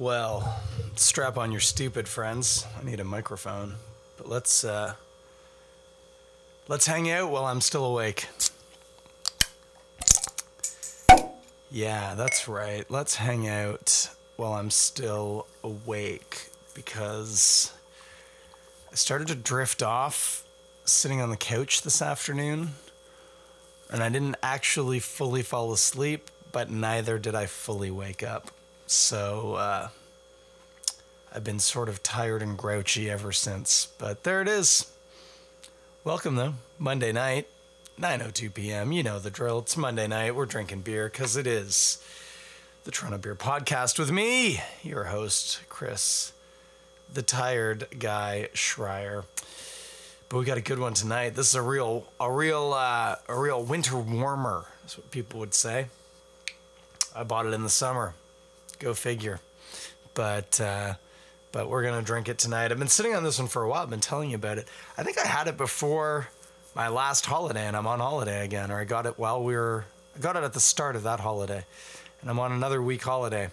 Well, strap on your stupid friends. I need a microphone. But let's uh let's hang out while I'm still awake. Yeah, that's right. Let's hang out while I'm still awake because I started to drift off sitting on the couch this afternoon and I didn't actually fully fall asleep, but neither did I fully wake up. So uh, I've been sort of tired and grouchy ever since. But there it is. Welcome, though. Monday night, 9.02 p.m. You know the drill. It's Monday night. We're drinking beer because it is the Toronto Beer Podcast with me, your host, Chris, the tired guy, Schreier. But we got a good one tonight. This is a real, a real, uh, a real winter warmer. That's what people would say. I bought it in the summer. Go figure. But uh, but we're gonna drink it tonight. I've been sitting on this one for a while. I've been telling you about it. I think I had it before my last holiday, and I'm on holiday again. Or I got it while we were. I got it at the start of that holiday, and I'm on another week holiday.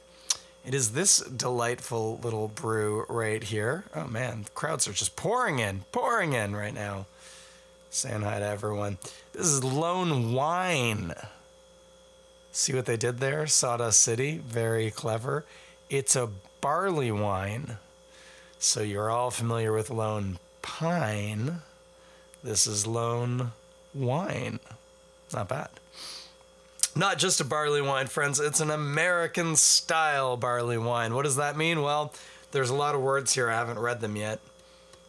It is this delightful little brew right here. Oh man, crowds are just pouring in, pouring in right now. Saying hi to everyone. This is Lone Wine. See what they did there? Sawdust City, very clever. It's a barley wine. So you're all familiar with Lone Pine. This is Lone Wine. Not bad. Not just a barley wine, friends. It's an American style barley wine. What does that mean? Well, there's a lot of words here. I haven't read them yet.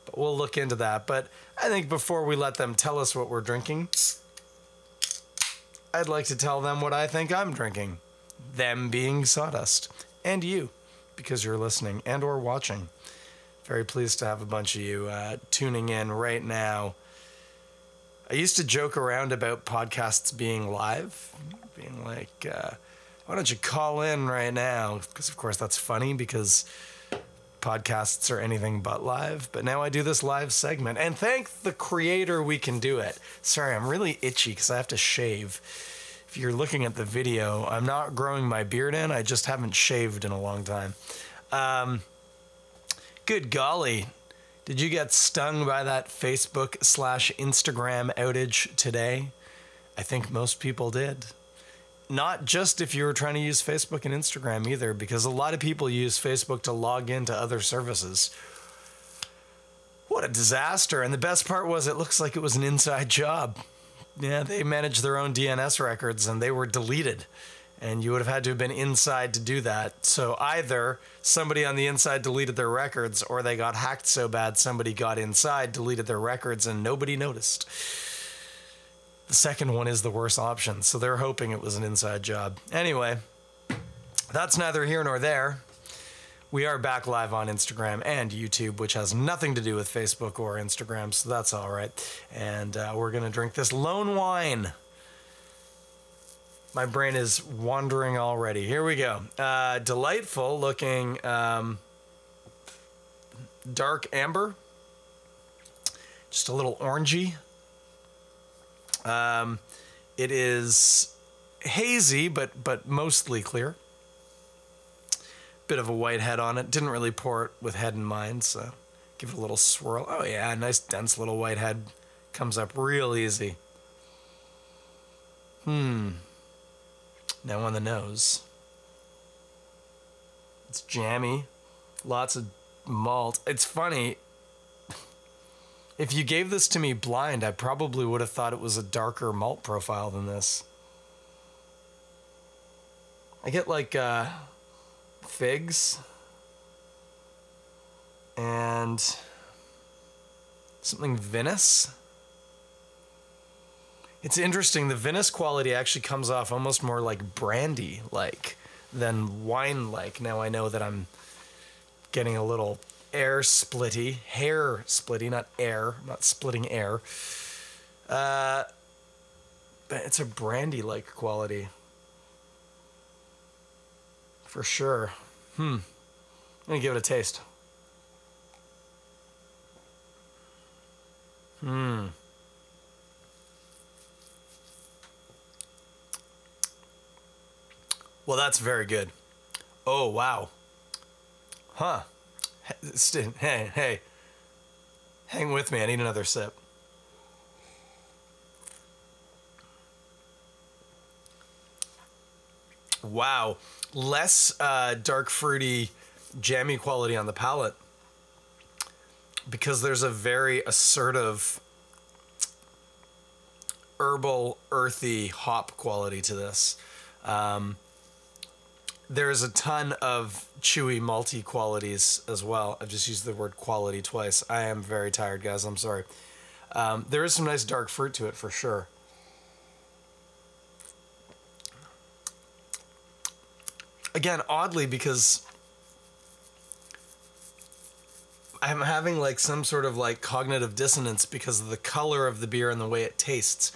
But we'll look into that. But I think before we let them tell us what we're drinking, I'd like to tell them what I think I'm drinking. Them being sawdust. And you, because you're listening and or watching. Very pleased to have a bunch of you uh, tuning in right now. I used to joke around about podcasts being live, being like, uh, why don't you call in right now? Because, of course, that's funny because podcasts are anything but live. But now I do this live segment. And thank the creator we can do it. Sorry, I'm really itchy because I have to shave. If you're looking at the video, I'm not growing my beard in. I just haven't shaved in a long time. Um, good golly. Did you get stung by that Facebook slash Instagram outage today? I think most people did. Not just if you were trying to use Facebook and Instagram either, because a lot of people use Facebook to log into other services. What a disaster. And the best part was it looks like it was an inside job. Yeah, they managed their own DNS records and they were deleted. And you would have had to have been inside to do that. So either somebody on the inside deleted their records or they got hacked so bad somebody got inside, deleted their records, and nobody noticed. The second one is the worst option. So they're hoping it was an inside job. Anyway, that's neither here nor there. We are back live on Instagram and YouTube, which has nothing to do with Facebook or Instagram, so that's all right. And uh, we're going to drink this lone wine. My brain is wandering already. Here we go. Uh, delightful looking um, dark amber. Just a little orangey. Um, it is hazy, but but mostly clear. Bit of a white head on it. Didn't really pour it with head in mind, so give it a little swirl. Oh yeah, nice dense little white head. Comes up real easy. Hmm. Now on the nose. It's jammy. Lots of malt. It's funny. If you gave this to me blind, I probably would have thought it was a darker malt profile than this. I get like uh, figs and something vinous. It's interesting. The vinous quality actually comes off almost more like brandy like than wine like. Now I know that I'm getting a little air splitty, hair splitty, not air, not splitting air. Uh, it's a brandy like quality. For sure. Hmm. I'm gonna give it a taste. Hmm. Well, that's very good. Oh, wow. Huh. Hey, hey. Hang with me. I need another sip. Wow. Less uh, dark fruity, jammy quality on the palate because there's a very assertive herbal, earthy hop quality to this. Um, there's a ton of chewy, malty qualities as well. I've just used the word quality twice. I am very tired, guys. I'm sorry. Um, there is some nice dark fruit to it for sure. Again, oddly, because I'm having like some sort of like cognitive dissonance because of the color of the beer and the way it tastes.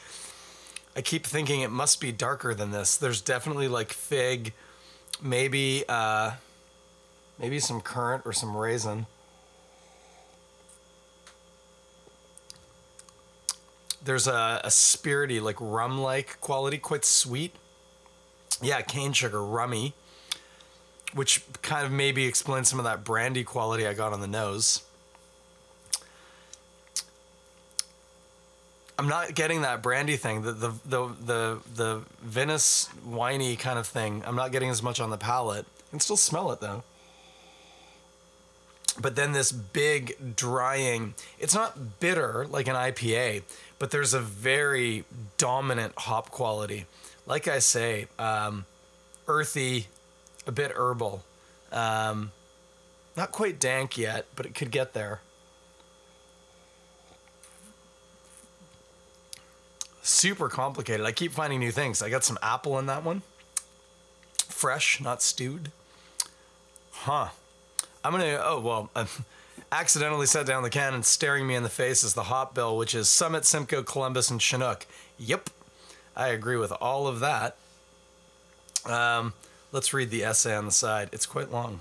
I keep thinking it must be darker than this. There's definitely like fig, maybe uh maybe some currant or some raisin. There's a, a spirity, like rum like quality, quite sweet. Yeah, cane sugar, rummy which kind of maybe explains some of that brandy quality I got on the nose. I'm not getting that brandy thing, the the the the, the vinous winey kind of thing. I'm not getting as much on the palate. I can still smell it though. But then this big drying, it's not bitter like an IPA, but there's a very dominant hop quality. Like I say, um, earthy, a bit herbal. Um, not quite dank yet, but it could get there. Super complicated. I keep finding new things. I got some apple in that one. Fresh, not stewed. Huh. I'm gonna. Oh well. I accidentally set down the can and staring me in the face is the hop bill, which is Summit, Simcoe, Columbus, and Chinook. Yep, I agree with all of that. Um, Let's read the essay on the side. It's quite long.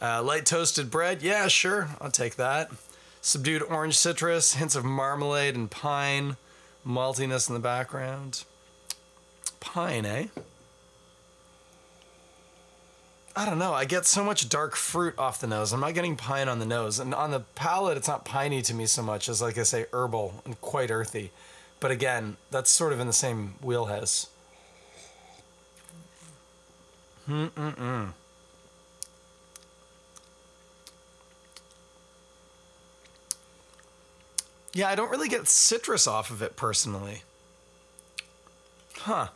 Uh, light toasted bread. Yeah, sure. I'll take that. Subdued orange citrus, hints of marmalade and pine, maltiness in the background. Pine, eh? I don't know. I get so much dark fruit off the nose. I'm not getting pine on the nose. And on the palate, it's not piney to me so much as, like I say, herbal and quite earthy. But again, that's sort of in the same wheelhouse. Mm-mm-mm. Yeah, I don't really get citrus off of it personally. Huh.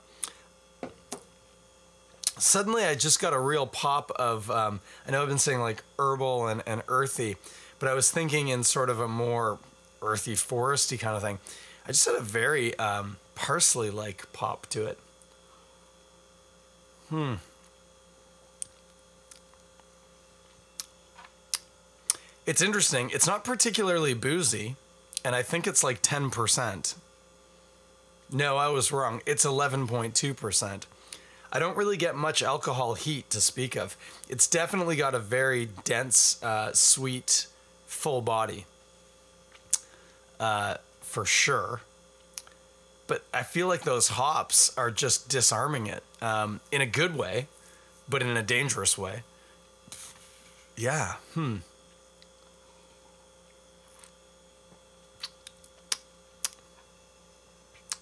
Suddenly, I just got a real pop of. Um, I know I've been saying like herbal and, and earthy, but I was thinking in sort of a more earthy, foresty kind of thing. I just had a very um, parsley like pop to it. Hmm. It's interesting. It's not particularly boozy, and I think it's like 10%. No, I was wrong. It's 11.2%. I don't really get much alcohol heat to speak of. It's definitely got a very dense, uh, sweet, full body. Uh, for sure. But I feel like those hops are just disarming it um, in a good way, but in a dangerous way. Yeah. Hmm.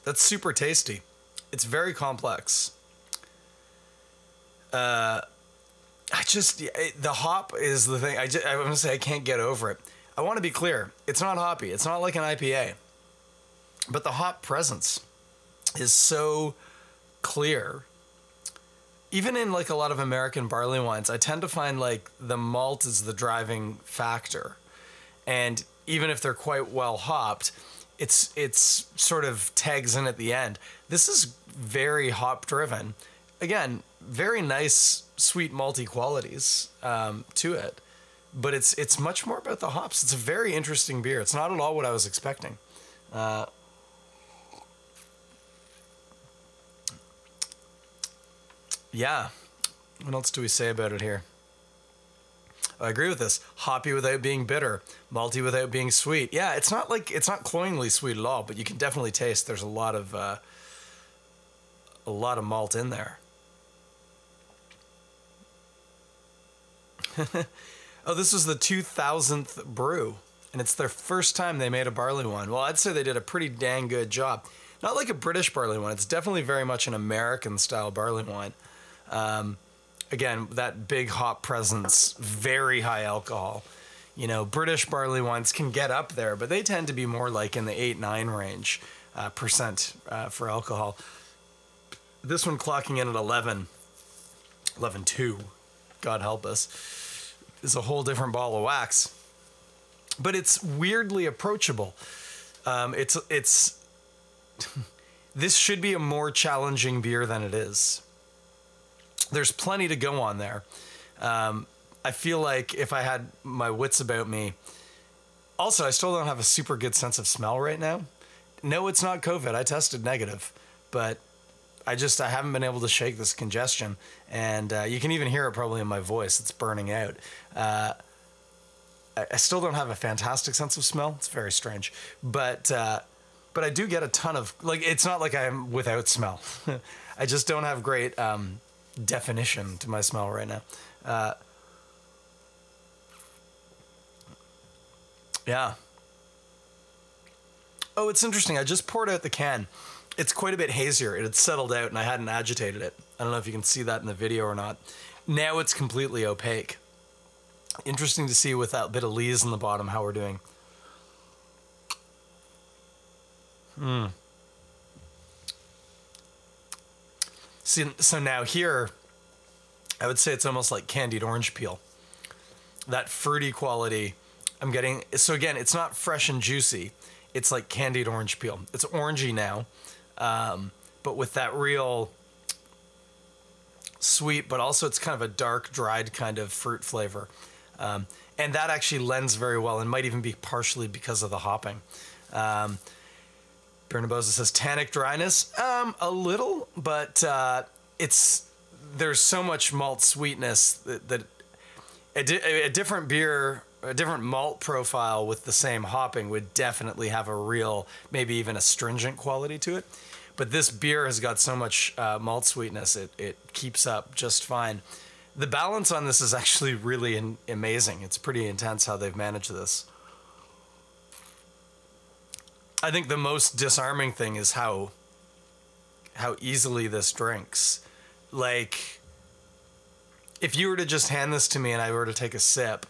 That's super tasty. It's very complex. Uh, I just the hop is the thing. I just, I'm gonna say I can't get over it. I want to be clear. It's not hoppy. It's not like an IPA. But the hop presence is so clear. Even in like a lot of American barley wines, I tend to find like the malt is the driving factor. And even if they're quite well hopped, it's it's sort of tags in at the end. This is very hop driven. Again, very nice, sweet malty qualities um, to it, but it's it's much more about the hops. It's a very interesting beer. It's not at all what I was expecting. Uh, yeah, what else do we say about it here? I agree with this. Hoppy without being bitter, malty without being sweet. Yeah, it's not like it's not cloyingly sweet at all, but you can definitely taste there's a lot of uh, a lot of malt in there. oh, this was the 2000th brew, and it's their first time they made a barley wine. Well, I'd say they did a pretty dang good job. Not like a British barley wine. It's definitely very much an American style barley wine. Um, again, that big hop presence, very high alcohol. You know, British barley wines can get up there, but they tend to be more like in the 8 9 range uh, percent uh, for alcohol. This one clocking in at 11, 11 2, God help us, is a whole different ball of wax. But it's weirdly approachable. Um, it's it's this should be a more challenging beer than it is. There's plenty to go on there. Um, I feel like if I had my wits about me, also, I still don't have a super good sense of smell right now. No, it's not COVID. I tested negative, but I just I haven't been able to shake this congestion, and uh, you can even hear it probably in my voice. It's burning out. Uh, I, I still don't have a fantastic sense of smell. It's very strange, but uh, but I do get a ton of like. It's not like I'm without smell. I just don't have great um, definition to my smell right now. Uh, yeah. Oh, it's interesting. I just poured out the can. It's quite a bit hazier. It had settled out and I hadn't agitated it. I don't know if you can see that in the video or not. Now it's completely opaque. Interesting to see with that bit of lees in the bottom how we're doing. Hmm. See, so now here, I would say it's almost like candied orange peel. That fruity quality I'm getting. So again, it's not fresh and juicy. It's like candied orange peel. It's orangey now, um, but with that real sweet, but also it's kind of a dark, dried kind of fruit flavor. Um, and that actually lends very well and might even be partially because of the hopping. Um, Bernabosa says tannic dryness, um, a little, but uh, it's there's so much malt sweetness that, that a, di- a different beer, a different malt profile with the same hopping would definitely have a real, maybe even astringent quality to it. But this beer has got so much uh, malt sweetness, it, it keeps up just fine. The balance on this is actually really in, amazing. It's pretty intense how they've managed this. I think the most disarming thing is how how easily this drinks. Like if you were to just hand this to me and I were to take a sip,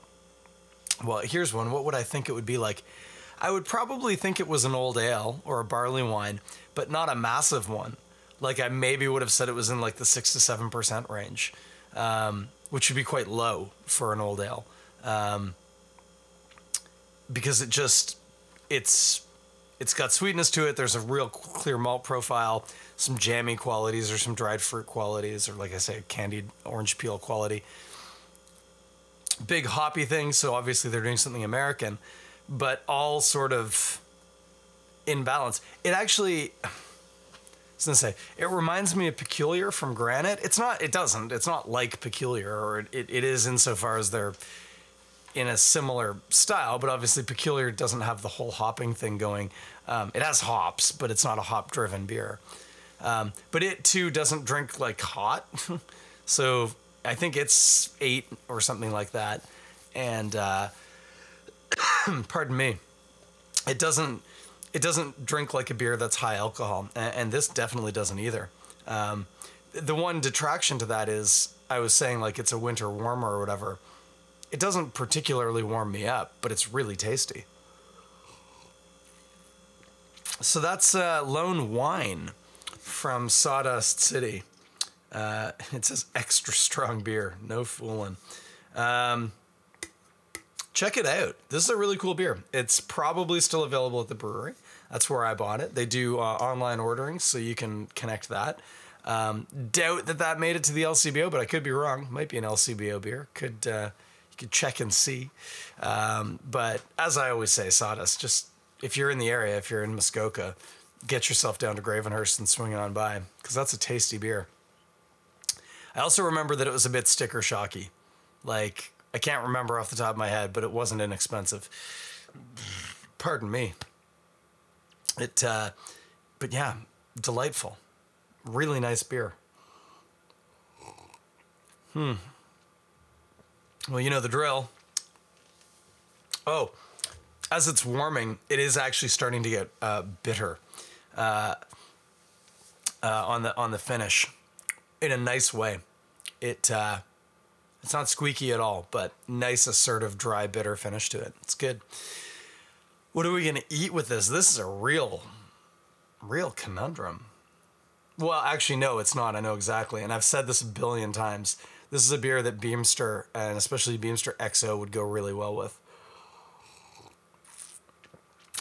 well, here's one. What would I think it would be like? I would probably think it was an old ale or a barley wine, but not a massive one. Like I maybe would have said it was in like the six to seven percent range, um, which would be quite low for an old ale, um, because it just it's it's got sweetness to it. There's a real clear malt profile, some jammy qualities or some dried fruit qualities, or like I say, candied orange peel quality. Big hoppy thing, so obviously they're doing something American, but all sort of in balance. It actually, I was gonna say, it reminds me of Peculiar from Granite. It's not, it doesn't, it's not like Peculiar, or it, it is insofar as they're in a similar style, but obviously Peculiar doesn't have the whole hopping thing going. Um, it has hops, but it's not a hop driven beer. Um, but it too doesn't drink like hot. so I think it's eight or something like that. And uh, pardon me, it doesn't it doesn't drink like a beer that's high alcohol, and, this definitely doesn't either. Um, the one detraction to that is I was saying like it's a winter warmer or whatever it doesn't particularly warm me up, but it's really tasty. So that's uh, Lone Wine from Sawdust City. Uh, it says extra strong beer. No fooling. Um, check it out. This is a really cool beer. It's probably still available at the brewery. That's where I bought it. They do uh, online ordering, so you can connect that. Um, doubt that that made it to the LCBO, but I could be wrong. Might be an LCBO beer. Could uh, could check and see. Um, but as I always say, Sawdust, just if you're in the area, if you're in Muskoka, get yourself down to Gravenhurst and swing on by because that's a tasty beer. I also remember that it was a bit sticker shocky. Like, I can't remember off the top of my head, but it wasn't inexpensive. Pardon me. It, uh, but yeah, delightful. Really nice beer. Hmm. Well, you know the drill. Oh, as it's warming, it is actually starting to get uh, bitter uh, uh, on the on the finish, in a nice way. It uh, it's not squeaky at all, but nice, assertive, dry, bitter finish to it. It's good. What are we gonna eat with this? This is a real, real conundrum. Well, actually, no, it's not. I know exactly, and I've said this a billion times. This is a beer that Beemster and especially Beemster XO would go really well with.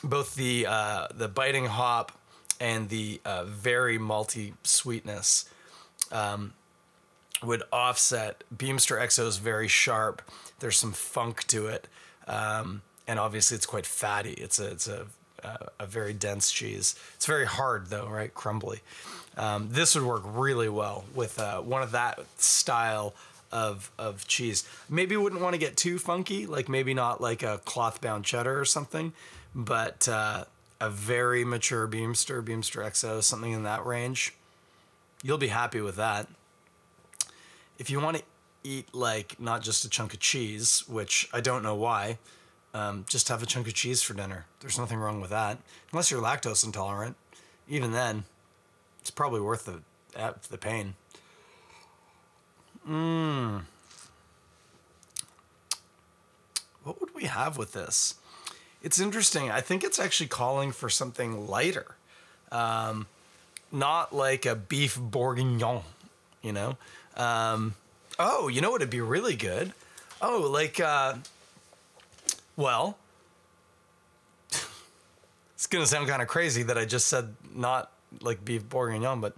Both the uh, the biting hop and the uh, very malty sweetness um, would offset. Beemster XO is very sharp. There's some funk to it, um, and obviously it's quite fatty. It's a it's a a, very dense cheese. It's very hard though, right? Crumbly. Um, this would work really well with uh, one of that style of of cheese. Maybe wouldn't want to get too funky, like maybe not like a cloth bound cheddar or something, but uh, a very mature Beemster, Beemster XO, something in that range. You'll be happy with that. If you want to eat like not just a chunk of cheese, which I don't know why, um, just have a chunk of cheese for dinner. There's nothing wrong with that, unless you're lactose intolerant. Even then, it's probably worth the uh, the pain. Mmm. What would we have with this? It's interesting. I think it's actually calling for something lighter, um, not like a beef bourguignon. You know. Um, oh, you know what would be really good? Oh, like. Uh, well, it's going to sound kind of crazy that I just said not like beef bourguignon, but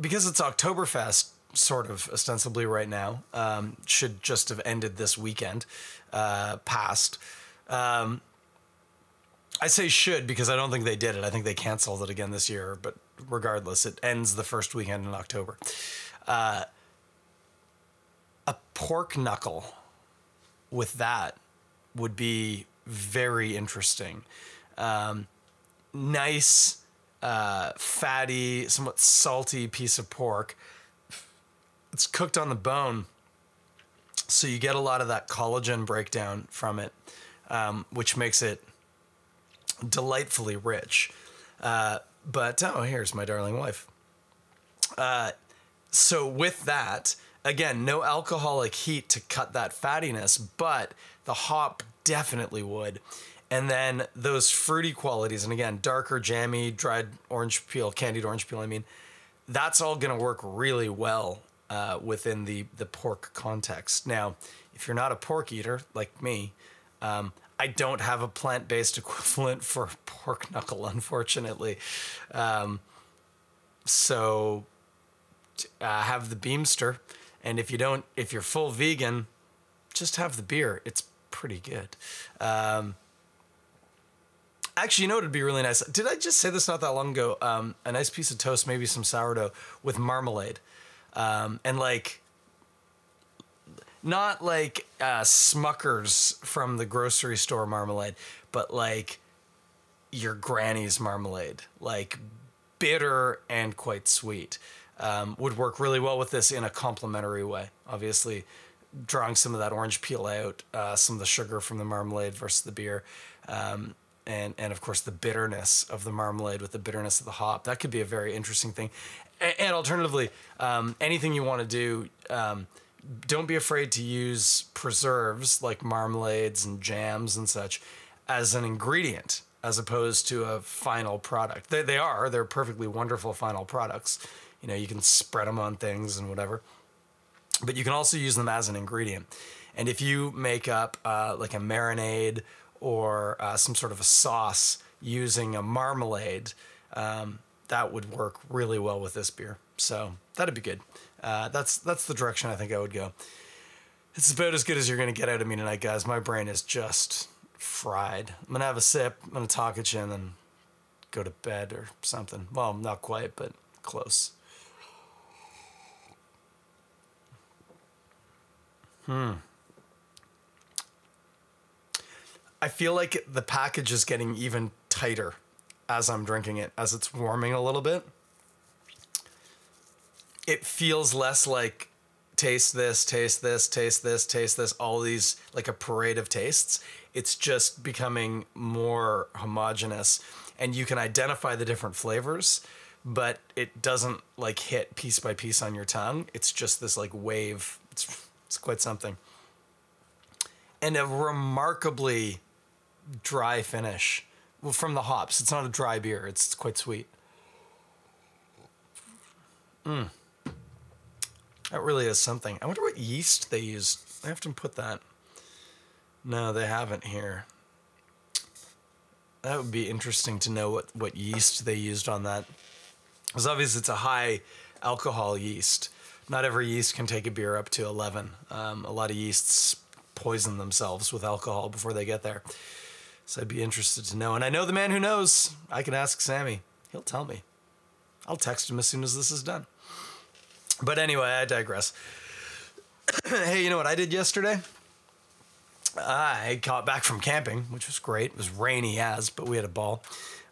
because it's Oktoberfest, sort of ostensibly right now, um, should just have ended this weekend, uh, past. Um, I say should because I don't think they did it. I think they canceled it again this year, but regardless, it ends the first weekend in October. Uh, a pork knuckle with that would be very interesting. Um, nice, uh, fatty, somewhat salty piece of pork. It's cooked on the bone, so you get a lot of that collagen breakdown from it, um, which makes it delightfully rich. Uh, but oh, here's my darling wife. Uh, so with that, again, no alcoholic heat to cut that fattiness, but the hop definitely would. And then those fruity qualities, and again, darker, jammy, dried orange peel, candied orange peel, I mean, that's all going to work really well uh, within the, the pork context. Now, if you're not a pork eater like me, um, I don't have a plant based equivalent for pork knuckle, unfortunately. Um, so uh, have the Beemster. And if you don't, if you're full vegan, just have the beer. It's pretty good. Um, actually, you know would be really nice? Did I just say this not that long ago? Um, a nice piece of toast, maybe some sourdough with marmalade. Um, and like, not like uh, Smucker's from the grocery store marmalade, but like your granny's marmalade, like bitter and quite sweet. Um, would work really well with this in a complementary way. Obviously, drawing some of that orange peel out, uh, some of the sugar from the marmalade versus the beer, um, and and of course the bitterness of the marmalade with the bitterness of the hop. That could be a very interesting thing. And, alternatively, um, anything you want to do, um, don't be afraid to use preserves like marmalades and jams and such as an ingredient as opposed to a final product. They, they are, they're perfectly wonderful final products. You know, you can spread them on things and whatever but you can also use them as an ingredient. And if you make up uh, like a marinade or uh, some sort of a sauce using a marmalade, um, that would work really well with this beer. So that'd be good. Uh, that's that's the direction I think I would go. It's about as good as you're gonna get out of me tonight, guys. My brain is just fried. I'm gonna have a sip. I'm gonna talk at you and then go to bed or something. Well, not quite, but close. Hmm. I feel like the package is getting even tighter as I'm drinking it, as it's warming a little bit. It feels less like taste this, taste this, taste this, taste this, all these like a parade of tastes. It's just becoming more homogenous and you can identify the different flavors, but it doesn't like hit piece by piece on your tongue. It's just this like wave. It's it's quite something. And a remarkably dry finish. Well, from the hops. It's not a dry beer. It's, quite sweet. Mm. That really is something. I wonder what yeast they used. I often put that. No, they haven't here. That would be interesting to know what, what yeast they used on that. Because obviously it's a high alcohol yeast. Not every yeast can take a beer up to 11. Um, a lot of yeasts poison themselves with alcohol before they get there. So I'd be interested to know. And I know the man who knows. I can ask Sammy. He'll tell me. I'll text him as soon as this is done. But anyway, I digress. hey, you know what I did yesterday? I got back from camping, which was great. It was rainy as, but we had a ball.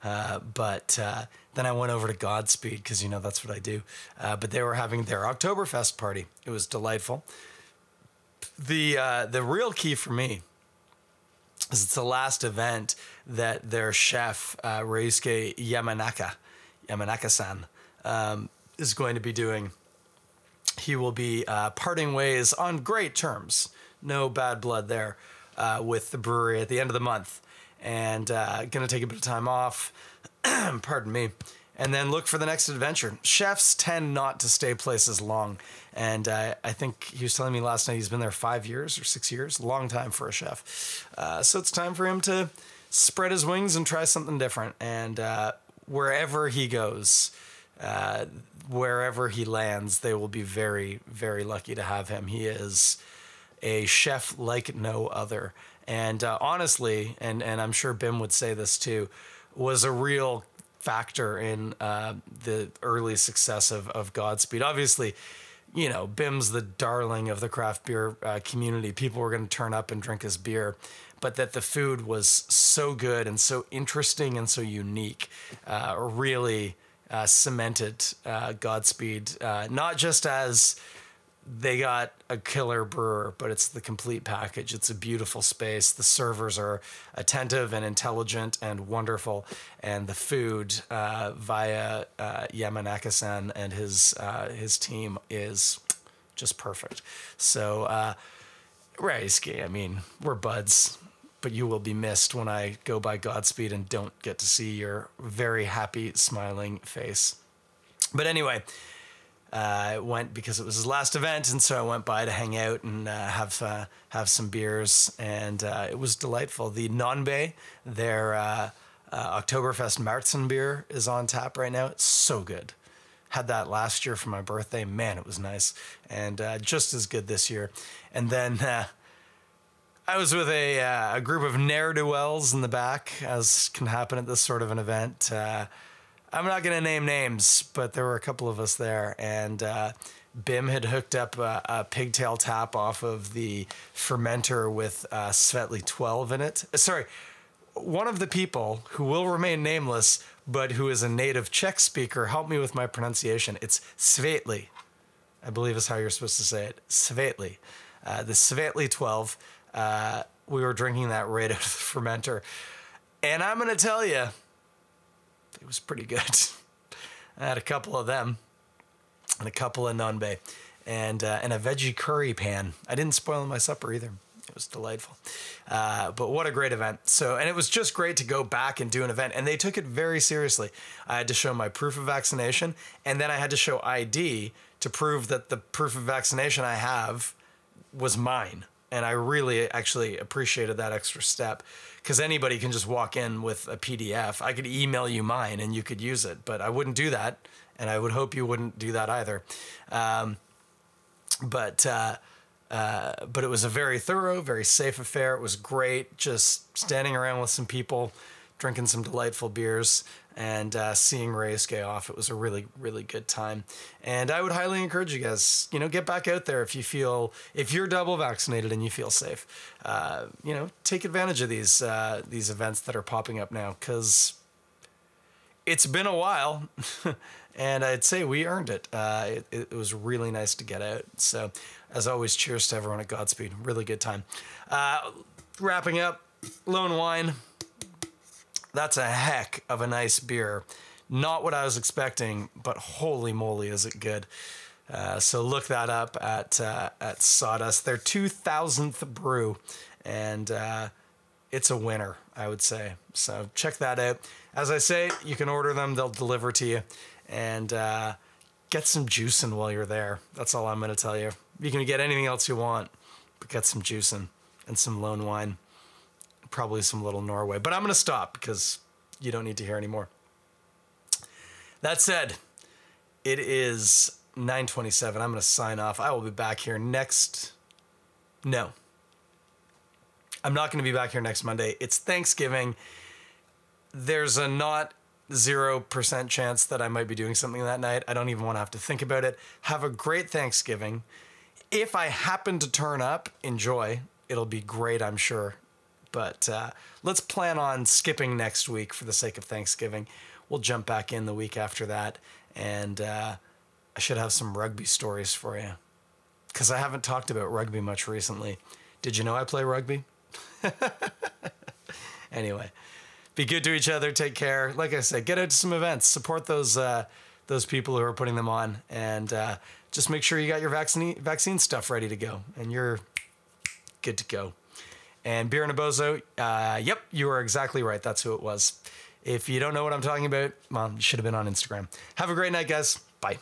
Uh, but uh, then I went over to Godspeed because you know that's what I do. Uh, but they were having their Oktoberfest party. It was delightful. The uh, the real key for me is it's the last event that their chef uh, Reisuke Yamanaka, Yamanaka-san, um, is going to be doing he will be uh, parting ways on great terms. No bad blood there uh, with the brewery at the end of the month. And uh, to take a bit of time off, pardon me, and then look for the next adventure. Chefs tend not to stay places long. And uh, I think he was telling me last night he's been there five years or six years, long time for a chef. Uh, so it's time for him to spread his wings and try something different. And uh, wherever he goes, uh, wherever he lands, they will be very, very lucky to have him. He is a chef like no other. And uh, honestly, and, and I'm sure Bim would say this too, was a real factor in uh, the early success of, of Godspeed. Obviously, you know, Bim's the darling of the craft beer uh, community. People were going to turn up and drink his beer, but that the food was so good and so interesting and so unique uh, really uh, cemented uh, Godspeed, not just as they got a killer brewer, but it's the complete package. It's a beautiful space. The servers are attentive and intelligent and wonderful, and the food uh, via uh, Yamanaka-san and his uh, his team is just perfect. So, uh, Reisuke, I mean, we're buds but you will be missed when I go by Godspeed and don't get to see your very happy, smiling face. But anyway, I went because it was his last event, and so I went by to hang out and uh, have uh, have some beers, and uh, it was delightful. The Nonbe, their uh, uh, Oktoberfest Märzen beer, is on tap right now. It's so good. Had that last year for my birthday. Man, it was nice, and just as good this year. And then I was with a, uh, a group of ne'er do wells in the back, as can happen at this sort of an event. I'm not going to name names, but there were a couple of us there, and uh, Bim had hooked up a, a, pigtail tap off of the fermenter with uh, Svetli 12 in it. Sorry, one of the people who will remain nameless, but who is a native Czech speaker, helped me with my pronunciation. It's Svetli, I believe is how you're supposed to say it. Svetli. Uh, the Svetli 12 uh, we were drinking that right out of the fermenter. And I'm going to tell you, it was pretty good. I had a couple of them and a couple of Nonbe and, uh, and a veggie curry pan. I didn't spoil my supper either. It was delightful. Uh, but what a great event. So, and it was just great to go back and do an event. And they took it very seriously. I had to show my proof of vaccination, and then I had to show ID to prove that the proof of vaccination I have was mine and I really actually appreciated that extra step because anybody can just walk in with a PDF. I could email you mine and you could use it, but I wouldn't do that, and I would hope you wouldn't do that either. Um, but uh, uh, but it was a very thorough, very safe affair. It was great, just standing around with some people, drinking some delightful beers and uh, seeing Reisuke off. It was a really, really good time. And I would highly encourage you guys, you know, get back out there if you feel, if you're double vaccinated and you feel safe. Uh, you know, take advantage of these uh, these events that are popping up now because it's been a while, and I'd say we earned it. Uh, it. It was really nice to get out. So, as always, cheers to everyone at Godspeed. Really good time. Uh, wrapping up, Lone Wine. That's a heck of a nice beer. Not what I was expecting, but holy moly, is it good! Uh, so look that up at uh, at Sawdust. Their 2000th brew, and uh, it's a winner, I would say. So check that out. As I say, you can order them; they'll deliver to you, and uh, get some juicing while you're there. That's all I'm going to tell you. You can get anything else you want, but get some juicing and some lone wine, probably some little Norway. But I'm going to stop because you don't need to hear anymore. That said, it is 927. I'm going to sign off. I will be back here next. No. I'm not going to be back here next Monday. It's Thanksgiving. There's a not 0% chance that I might be doing something that night. I don't even want to have to think about it. Have a great Thanksgiving. If I happen to turn up, enjoy. It'll be great, I'm sure. But uh, let's plan on skipping next week for the sake of Thanksgiving. We'll jump back in the week after that. And uh, I should have some rugby stories for you. Because I haven't talked about rugby much recently. Did you know I play rugby? anyway, be good to each other. Take care. Like I said, get out to some events. Support those uh, those people who are putting them on, and uh, just make sure you got your vaccine vaccine stuff ready to go, and you're good to go. And Beer and a Bozo, uh, yep, you are exactly right. That's who it was. If you don't know what I'm talking about, well, you should have been on Instagram. Have a great night, guys. Bye.